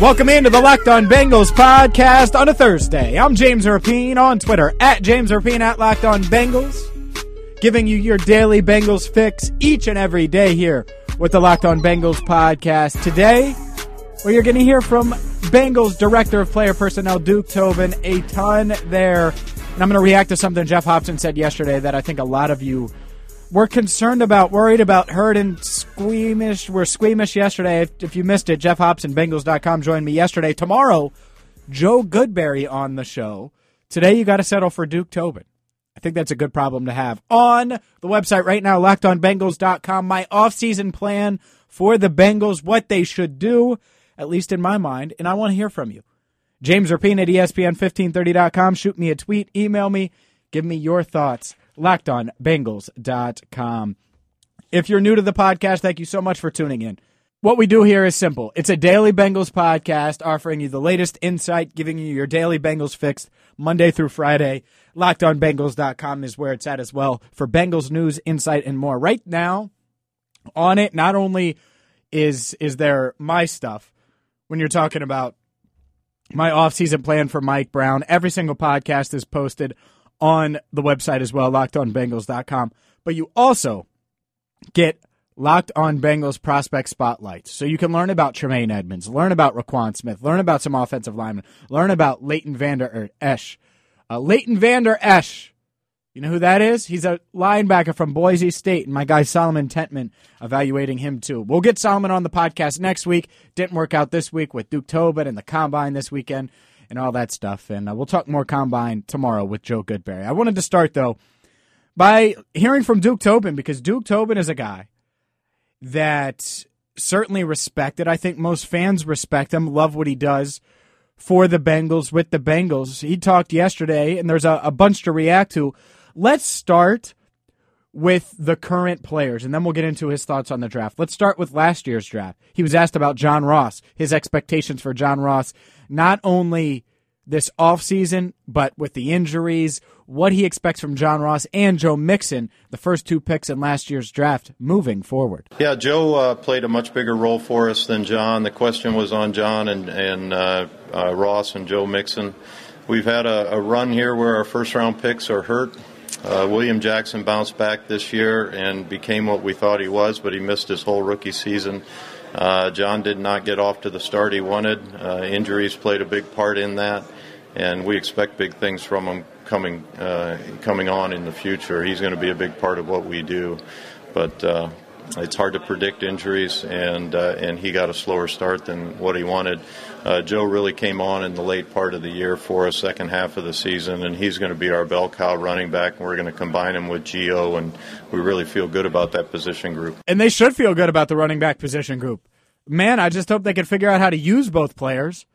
Welcome into the Locked On Bengals podcast on a Thursday. I'm James Rapien on Twitter at James Rapien at Locked On Bengals, giving you your daily Bengals fix each and every day here with the Locked On Bengals podcast. Today, well, you're going to hear from Bengals Director of Player Personnel Duke Tobin a ton there. And I'm going to react to something Geoff Hobson said yesterday that I think a lot of you were concerned about, worried about, heard and squeamish. We're squeamish yesterday. If, if you missed it, Geoff Hobson, Bengals.com joined me yesterday. Tomorrow, Joe Goodberry on the show. Today, you got to settle for Duke Tobin. I think that's a good problem to have. On the website right now, lockedonbengals.com, my offseason plan for the Bengals, what they should do, at least in my mind, and I want to hear from you. James Rapien at ESPN1530.com. Shoot me a tweet, email me, give me your thoughts. LockedOnBengals.com. If you're new to the podcast, thank you so much for tuning in. What we do here is simple. It's a daily Bengals podcast offering you the latest insight, giving you your daily Bengals fix Monday through Friday. LockedOnBengals.com is where it's at as well for Bengals news, insight, and more. Right now, on it, not only is is there my stuff when you're talking about my offseason plan for Mike Brown, every single podcast is posted on the website as well, lockedonbengals.com. But you also get Locked on Bengals prospect spotlights. So you can learn about Tremaine Edmunds, learn about Roquan Smith, learn about some offensive linemen, learn about Leighton Vander Esch. Uh, Leighton Vander Esch. You know who that is? He's a linebacker from Boise State, and my guy Solomon Tentman evaluating him too. We'll get Solomon on the podcast next week. Didn't work out this week with Duke Tobin and the combine this weekend and all that stuff. And uh, we'll talk more combine tomorrow with Joe Goodberry. I wanted to start though by hearing from Duke Tobin because Duke Tobin is a guy that certainly respected. I think most fans respect him, love what he does for the Bengals with the Bengals. He talked yesterday, and there's a, a bunch to react to. Let's start with the current players, and then we'll get into his thoughts on the draft. Let's start with last year's draft. He was asked about John Ross, his expectations for John Ross, not only this offseason, but with the injuries, what he expects from John Ross and Joe Mixon, the first two picks in last year's draft, moving forward. Yeah, Joe uh, played a much bigger role for us than John. The question was on John and, and uh, uh, Ross and Joe Mixon. We've had a, a, run here where our first round picks are hurt. Uh, William Jackson bounced back this year and became what we thought he was, but he missed his whole rookie season. Uh, John did not get off to the start he wanted. Uh, injuries played a big part in that and we expect big things from him coming uh, coming on in the future. He's going to be a big part of what we do, but uh, it's hard to predict injuries, and uh, and he got a slower start than what he wanted. Uh, Joe really came on in the late part of the year for us, second half of the season, and he's going to be our bell cow running back, and we're going to combine him with Gio, and we really feel good about that position group. And they should feel good about the running back position group. Man, I just hope they can figure out how to use both players.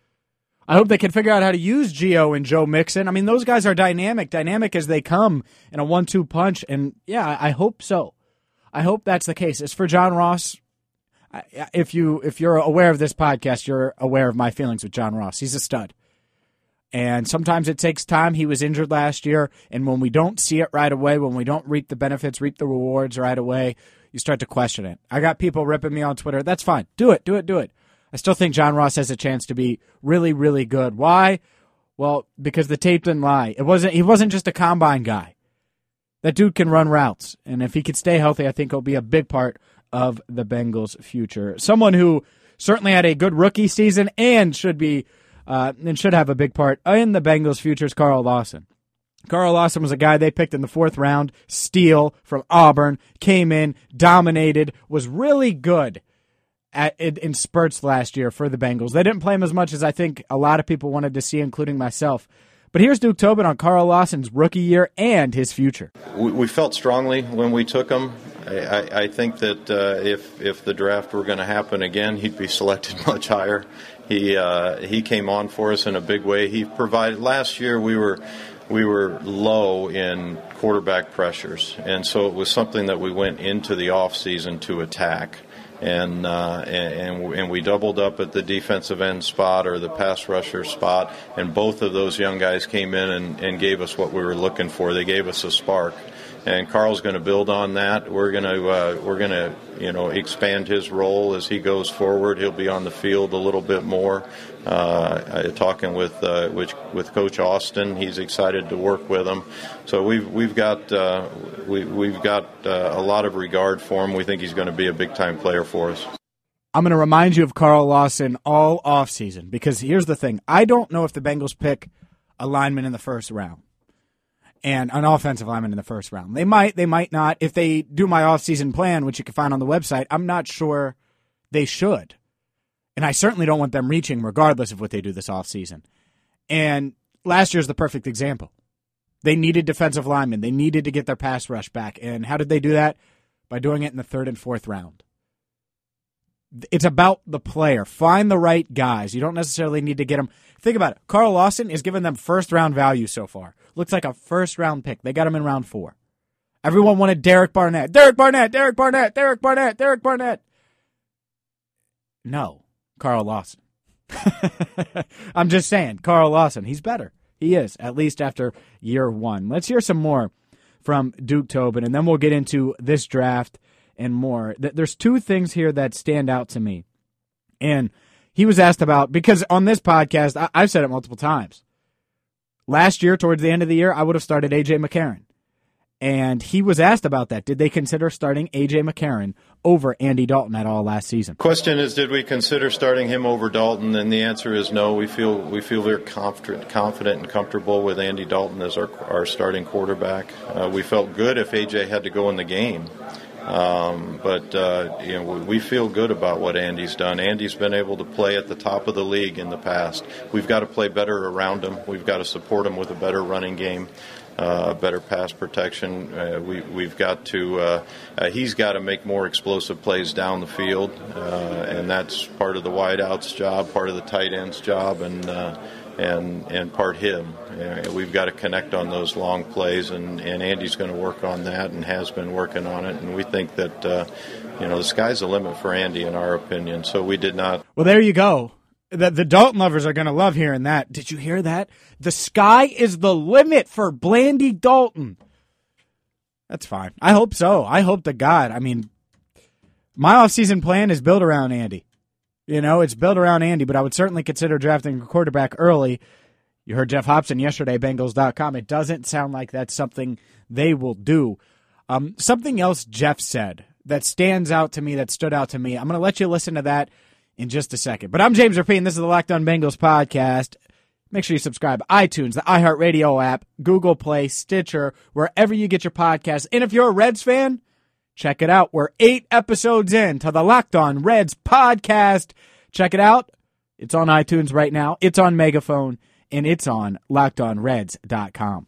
I hope they can figure out how to use Gio and Joe Mixon. I mean, those guys are dynamic, dynamic as they come in a one-two punch, and yeah, I hope so. I hope that's the case. As for John Ross, if you if you're aware of this podcast, you're aware of my feelings with John Ross. He's a stud. And sometimes it takes time. He was injured last year, and when we don't see it right away, when we don't reap the benefits, reap the rewards right away, you start to question it. I got people ripping me on Twitter. That's fine. Do it, do it, do it. I still think John Ross has a chance to be really, really good. Why? Well, because the tape didn't lie. It wasn't. He wasn't just a combine guy. That dude can run routes, and if he could stay healthy, I think he'll be a big part of the Bengals' future. Someone who certainly had a good rookie season and should be uh, and should have a big part in the Bengals' future is Carl Lawson. Carl Lawson was a guy they picked in the fourth round, steal from Auburn, came in, dominated, was really good at, in spurts last year for the Bengals. They didn't play him as much as I think a lot of people wanted to see, including myself. But here's Duke Tobin on Carl Lawson's rookie year and his future. We, we felt strongly when we took him. I, I think that uh, if if the draft were going to happen again, he'd be selected much higher. He uh, he came on for us in a big way. He provided last year. We were we were low in quarterback pressures, and so it was something that we went into the off season to attack. And, uh, and and we doubled up at the defensive end spot or the pass rusher spot, and both of those young guys came in and, and gave us what we were looking for. They gave us a spark, and Carl's going to build on that. We're going to uh, we're going to you know expand his role as he goes forward. He'll be on the field a little bit more. Uh, talking with, uh, with with Coach Austin, he's excited to work with him. So we've we've got uh, we we've got uh, a lot of regard for him. We think he's going to be a big time player for us. I'm going to remind you of Carl Lawson all offseason because here's the thing: I don't know if the Bengals pick a lineman in the first round and an offensive lineman in the first round. They might, they might not. If they do my offseason plan, which you can find on the website, I'm not sure they should. And I certainly don't want them reaching regardless of what they do this offseason. And last year's the perfect example. They needed defensive linemen. They needed to get their pass rush back. And how did they do that? By doing it in the third and fourth round. It's about the player. Find the right guys. You don't necessarily need to get them. Think about it. Carl Lawson is giving them first round value so far. Looks like a first round pick. They got him in round four. Everyone wanted Derek Barnett. Derek Barnett, Derek Barnett, Derek Barnett, Derek Barnett. No. Carl Lawson. I'm just saying, Carl Lawson, he's better. He is, at least after year one. Let's hear some more from Duke Tobin, and then we'll get into this draft and more. There's two things here that stand out to me. And he was asked about, because on this podcast, I've said it multiple times. Last year, towards the end of the year, I would have started A.J. McCarron. And he was asked about that. Did they consider starting A.J. McCarron over Andy Dalton at all last season? Question is, did we consider starting him over Dalton? And the answer is no. We feel we feel very confident, confident and comfortable with Andy Dalton as our our starting quarterback. Uh, we felt good if A.J. had to go in the game. Um, but uh, you know we feel good about what Andy's done. Andy's been able to play at the top of the league in the past. We've got to play better around him. We've got to support him with a better running game uh, better pass protection. Uh, we, we've got to, uh, uh he's got to make more explosive plays down the field, uh, and that's part of the wideouts job, part of the tight ends job, and uh, and and part him. we've got to connect on those long plays, and, and Andy's going to work on that, and has been working on it. And we think that you know the sky's the limit for Andy, in our opinion. So we did not. Well, there you go the, the Dalton lovers are going to love hearing that. Did you hear that? The sky is the limit for Blandy Dalton. That's fine. I hope so. I hope to God. I mean, my offseason plan is built around Andy. You know, it's built around Andy, but I would certainly consider drafting a quarterback early. You heard Geoff Hobson yesterday, Bengals.com. It doesn't sound like that's something they will do. Um, something else Geoff said that stands out to me, that stood out to me. I'm going to let you listen to that in just a second. But I'm James Rapien. This is the Locked On Bengals podcast. Make sure you subscribe iTunes, the iHeartRadio app, Google Play, Stitcher, wherever you get your podcasts. And if you're a Reds fan, check it out. We're eight episodes in to the Locked On Reds podcast. Check it out. It's on iTunes right now. It's on Megaphone and it's on lockedonreds.com.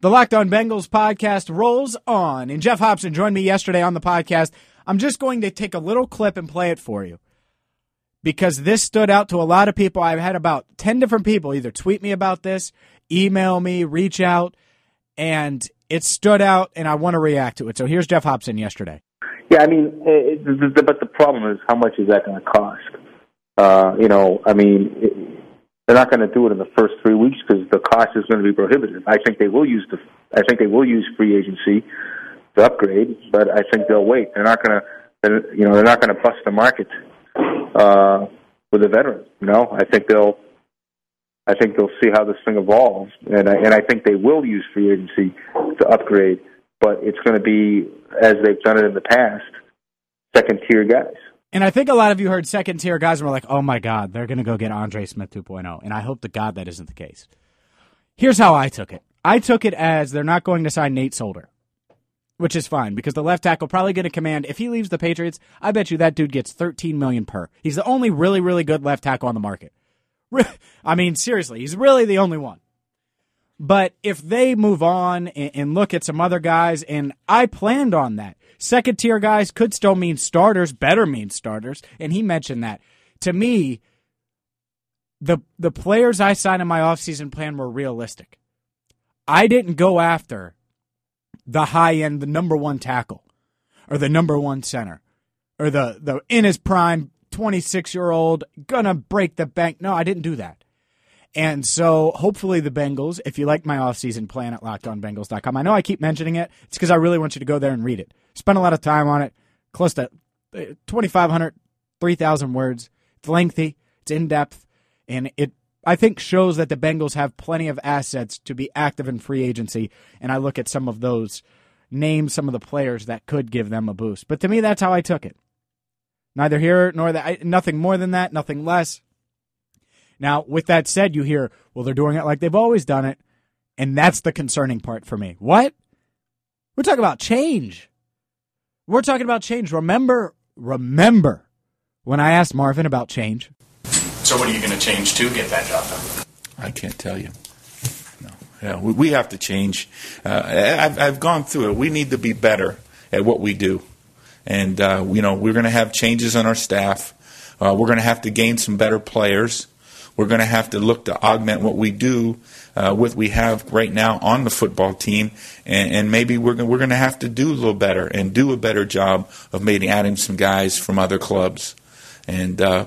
The Locked On Bengals podcast rolls on. And Geoff Hobson joined me yesterday on the podcast. I'm just going to take a little clip and play it for you because this stood out to a lot of people. I've had about 10 different people either tweet me about this, email me, reach out, and it stood out, and I want to react to it. So here's Geoff Hobson yesterday. Yeah, I mean, it, but the problem is how much is that going to cost? Uh, you know, I mean, they're not going to do it in the first three weeks because the cost is going to be prohibitive. I think they will use the I think they will use free agency to upgrade, but I think they'll wait. They're not going to you know they're not going to bust the market uh, with a veteran. You know, I think they'll I think they'll see how this thing evolves, and I, and I think they will use free agency to upgrade, but it's going to be as they've done it in the past, second tier guys. And I think a lot of you heard second tier guys and were like, oh my God, they're going to go get Andre Smith 2.0. And I hope to God that isn't the case. Here's how I took it. I took it as they're not going to sign Nate Solder, which is fine because the left tackle probably going to command. If he leaves the Patriots, I bet you that dude gets 13 million per. He's the only really really good left tackle on the market. I mean, seriously, he's really the only one. But if they move on and, and look at some other guys, and I planned on that, second tier guys could still mean starters, better mean starters, and he mentioned that. To me, the the players I signed in my offseason plan were realistic. I didn't go after the high end, the number one tackle, or the number one center, or the the in his prime 26 year old gonna break the bank. No, I didn't do that. And so hopefully the Bengals, if you like my offseason plan at lockedonbengals.com, I know I keep mentioning it. It's because I really want you to go there and read it. Spend a lot of time on it, close to uh, 2,500, 3,000 words. It's lengthy, it's in depth, and it, I think, shows that the Bengals have plenty of assets to be active in free agency. And I look at some of those, name some of the players that could give them a boost. But to me, that's how I took it. Neither here nor that. Nothing more than that, nothing less. Now, with that said, you hear, well, they're doing it like they've always done it. And that's the concerning part for me. What? We're talking about change. We're talking about change. Remember, remember when I asked Marvin about change. So, what are you going to change to get that job done? I can't tell you. No. Yeah, we, we have to change. Uh, I've, I've gone through it. We need to be better at what we do. And, uh, you know, we're going to have changes on our staff. Uh, we're going to have to gain some better players. We're going to have to look to augment what we do uh, with we have right now on the football team, and, and maybe we're we're going to have to do a little better and do a better job of maybe adding some guys from other clubs, and. Uh,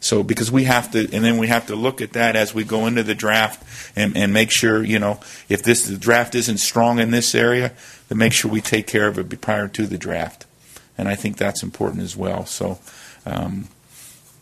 so because we have to, and then we have to look at that as we go into the draft and, and make sure, you know, if this the draft isn't strong in this area, then make sure we take care of it prior to the draft, and I think that's important as well. So, um,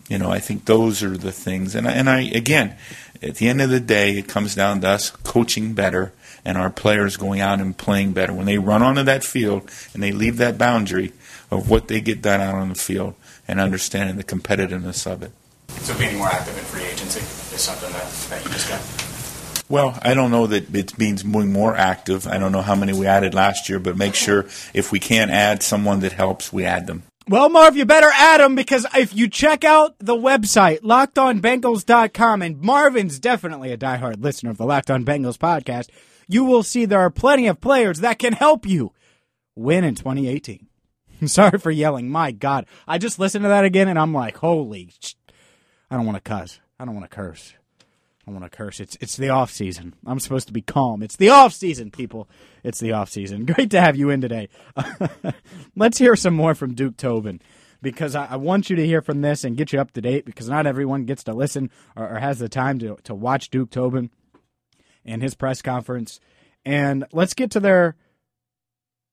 you know, I think those are the things. And I, and I again, at the end of the day, it comes down to us coaching better and our players going out and playing better. When they run onto that field and they leave that boundary of what they get done out on the field and understanding the competitiveness of it. So being more active in free agency is something that, that you just got. Well, I don't know that it means being more active. I don't know how many we added last year, but make sure if we can't add someone that helps, we add them. Well, Marv, you better add him because if you check out the website, lockedonbengals.com, and Marvin's definitely a diehard listener of the Locked On Bengals podcast, you will see there are plenty of players that can help you win in 2018. I'm sorry for yelling. My God. I just listened to that again and I'm like, holy. Sh- I don't want to cuss. I don't want to curse. I want to curse. It's it's the off season. I'm supposed to be calm. It's the off season, people. It's the off season. Great to have you in today. Let's hear some more from Duke Tobin because I, I, want you to hear from this and get you up to date because not everyone gets to listen or, or has the time to to watch Duke Tobin and his press conference. And let's get to their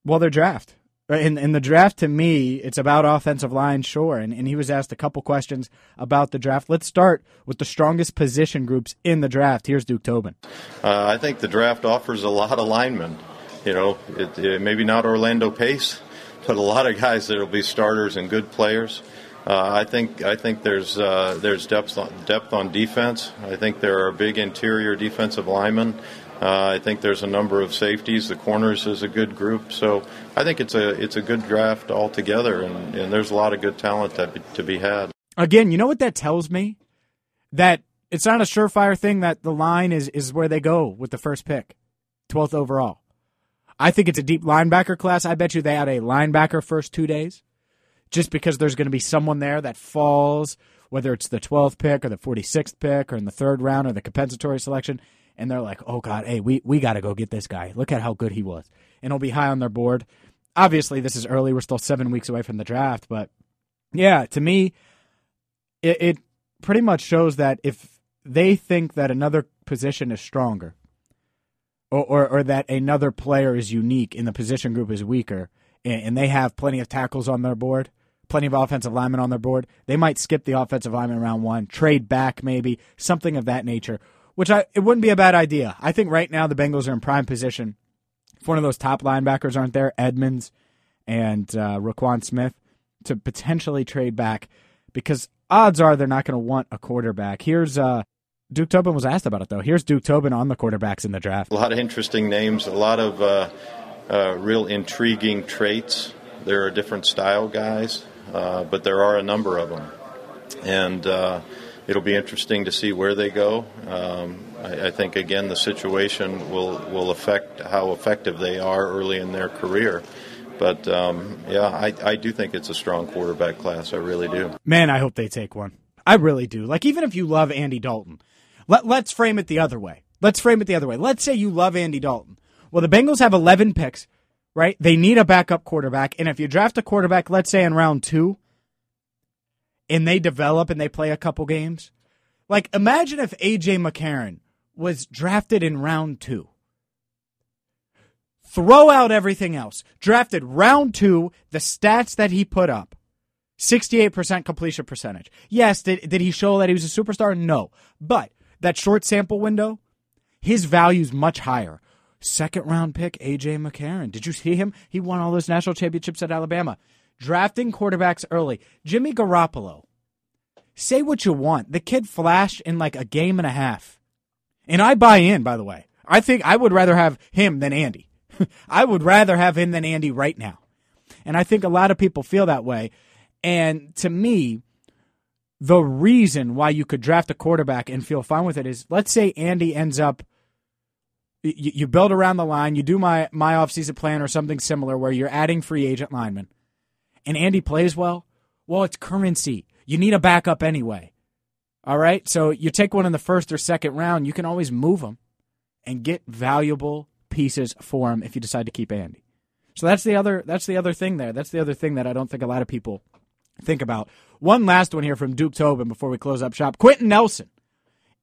well their draft. In in the draft, to me, it's about offensive line, sure. And, and he was asked a couple questions about the draft. Let's start with the strongest position groups in the draft. Here's Duke Tobin. Uh, I think the draft offers a lot of linemen. You know, it, it, maybe not Orlando Pace, but a lot of guys that will be starters and good players. Uh, I think I think there's uh, there's depth on, depth on defense. I think there are big interior defensive linemen. Uh, I think there's a number of safeties. The corners is a good group, so I think it's a it's a good draft altogether, and, and there's a lot of good talent that to be had. Again, you know what that tells me? That it's not a surefire thing that the line is is where they go with the first pick, twelfth overall. I think it's a deep linebacker class. I bet you they had a linebacker first two days, just because there's going to be someone there that falls, whether it's the twelfth pick or the forty sixth pick or in the third round or the compensatory selection and they're like, "Oh God, hey, we we got to go get this guy. Look at how good he was," and he'll be high on their board. Obviously, this is early; we're still seven weeks away from the draft, but yeah, to me, it, it pretty much shows that if they think that another position is stronger, or, or, or that another player is unique and the position group is weaker, and, and they have plenty of tackles on their board plenty of offensive linemen on their board. They might skip the offensive lineman round one, trade back maybe, something of that nature which I it wouldn't be a bad idea. I think right now the Bengals are in prime position. If one of those top linebackers aren't there, Edmunds and uh, Roquan Smith, to potentially trade back, because odds are they're not going to want a quarterback. Here's uh, Duke Tobin was asked about it though. Here's Duke Tobin on the quarterbacks in the draft. A lot of interesting names, a lot of uh, uh, real intriguing traits. There are different style guys, uh, but there are a number of them, and uh, it'll be interesting to see where they go. Um, I, I, think again the situation will will affect how effective they are early in their career. But um, yeah, I, I do think it's a strong quarterback class. I really do. Man, I hope they take one. I really do. Like even if you love Andy Dalton, let, let's frame it the other way. Let's frame it the other way. Let's say you love Andy Dalton. Well, the Bengals have 11 picks, right? They need a backup quarterback. And if you draft a quarterback, let's say in round two, and they develop and they play a couple games, like imagine if AJ McCarron was drafted in round two. Throw out everything else. Drafted round two, the stats that he put up 68% completion percentage. Yes, did, did he show that he was a superstar? No. But that short sample window, his value is much higher. Second round pick, A.J. McCarron. Did you see him? He won all those national championships at Alabama. Drafting quarterbacks early. Jimmy Garoppolo. Say what you want. The kid flashed in like a game and a half. And I buy in, by the way. I think I would rather have him than Andy. I would rather have him than Andy right now. And I think a lot of people feel that way. And to me, the reason why you could draft a quarterback and feel fine with it is let's say Andy ends up you, build around the line, you do my my offseason plan or something similar where you're adding free agent linemen. And Andy plays well. Well, it's currency. You need a backup anyway. All right? So you take one in the first or second round, you can always move him and get valuable pieces for him if you decide to keep Andy. So that's the other that's the other thing there. That's the other thing that I don't think a lot of people think about. One last one here from Duke Tobin before we close up shop. Quenton Nelson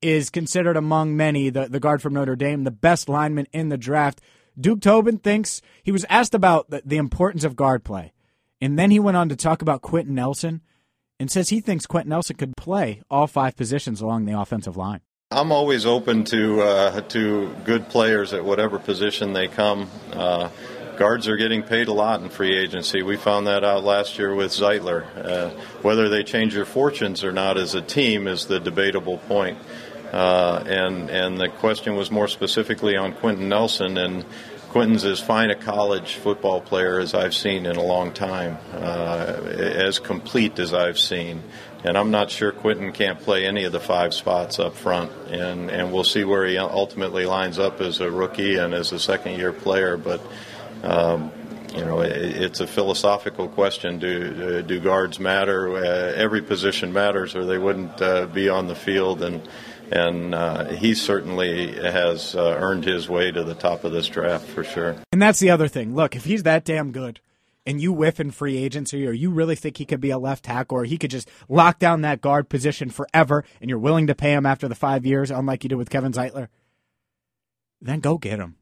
is considered among many, the, the guard from Notre Dame, the best lineman in the draft. Duke Tobin thinks he was asked about the, the importance of guard play. And then he went on to talk about Quenton Nelson and says he thinks Quenton Nelson could play all five positions along the offensive line. I'm always open to uh, to good players at whatever position they come. Uh, guards are getting paid a lot in free agency. We found that out last year with Zeitler. Uh, whether they change their fortunes or not as a team is the debatable point. Uh, and and the question was more specifically on Quenton Nelson, and Quenton's as fine a college football player as I've seen in a long time, uh, as complete as I've seen. And I'm not sure Quenton can't play any of the five spots up front, and and we'll see where he ultimately lines up as a rookie and as a second year player, but. Um, you know, it's a philosophical question. Do do guards matter? Uh, every position matters, or they wouldn't uh, be on the field. And and uh, he certainly has uh, earned his way to the top of this draft for sure. And that's the other thing. Look, if he's that damn good, and you whiff in free agency, or you really think he could be a left tackle, or he could just lock down that guard position forever, and you're willing to pay him after the five years, unlike you did with Kevin Zeitler, then go get him.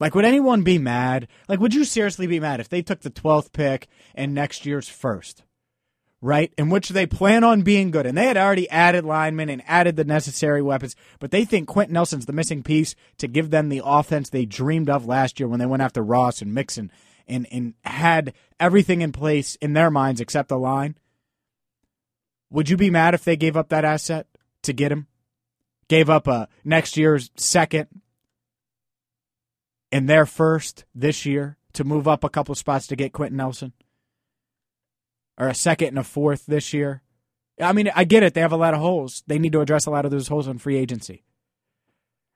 Like, would anyone be mad? Like, would you seriously be mad if they took the 12th pick and next year's first? Right? In which they plan on being good. And they had already added linemen and added the necessary weapons, but they think Quenton Nelson's the missing piece to give them the offense they dreamed of last year when they went after Ross and Mixon and, and had everything in place in their minds except the line. Would you be mad if they gave up that asset to get him? Gave up a next year's second and their first this year to move up a couple spots to get Quenton Nelson? Or a second and a fourth this year. I mean, I get it. They have a lot of holes. They need to address a lot of those holes on free agency.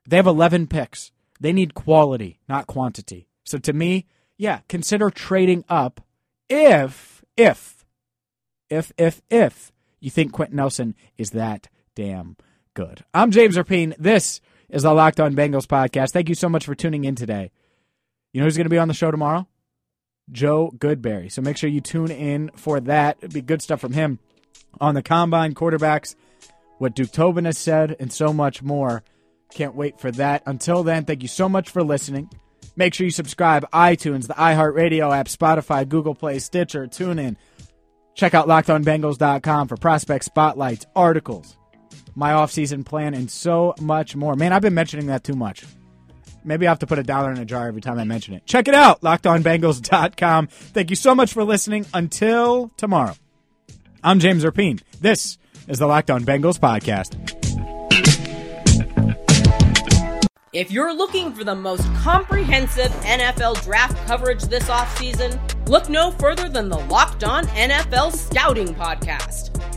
They have 11 picks. They need quality, not quantity. So to me, yeah, consider trading up if, if, if, if, if you think Quenton Nelson is that damn good. I'm James Rapien. This is the Locked On Bengals podcast. Thank you so much for tuning in today. You know who's going to be on the show tomorrow? Joe Goodberry. So make sure you tune in for that. It'd be good stuff from him on the combine quarterbacks, what Duke Tobin has said, and so much more. Can't wait for that. Until then, thank you so much for listening. Make sure you subscribe iTunes, the iHeartRadio app, Spotify, Google Play, Stitcher, TuneIn. Check out lockedonbengals.com for prospect spotlights, articles, my offseason plan, and so much more. Man, I've been mentioning that too much. Maybe I have to put a dollar in a jar every time I mention it. Check it out, lockedonbengals.com. Thank you so much for listening. Until tomorrow, I'm James Rapien. This is the Locked On Bengals podcast. If you're looking for the most comprehensive NFL draft coverage this offseason, look no further than the Locked On NFL Scouting Podcast.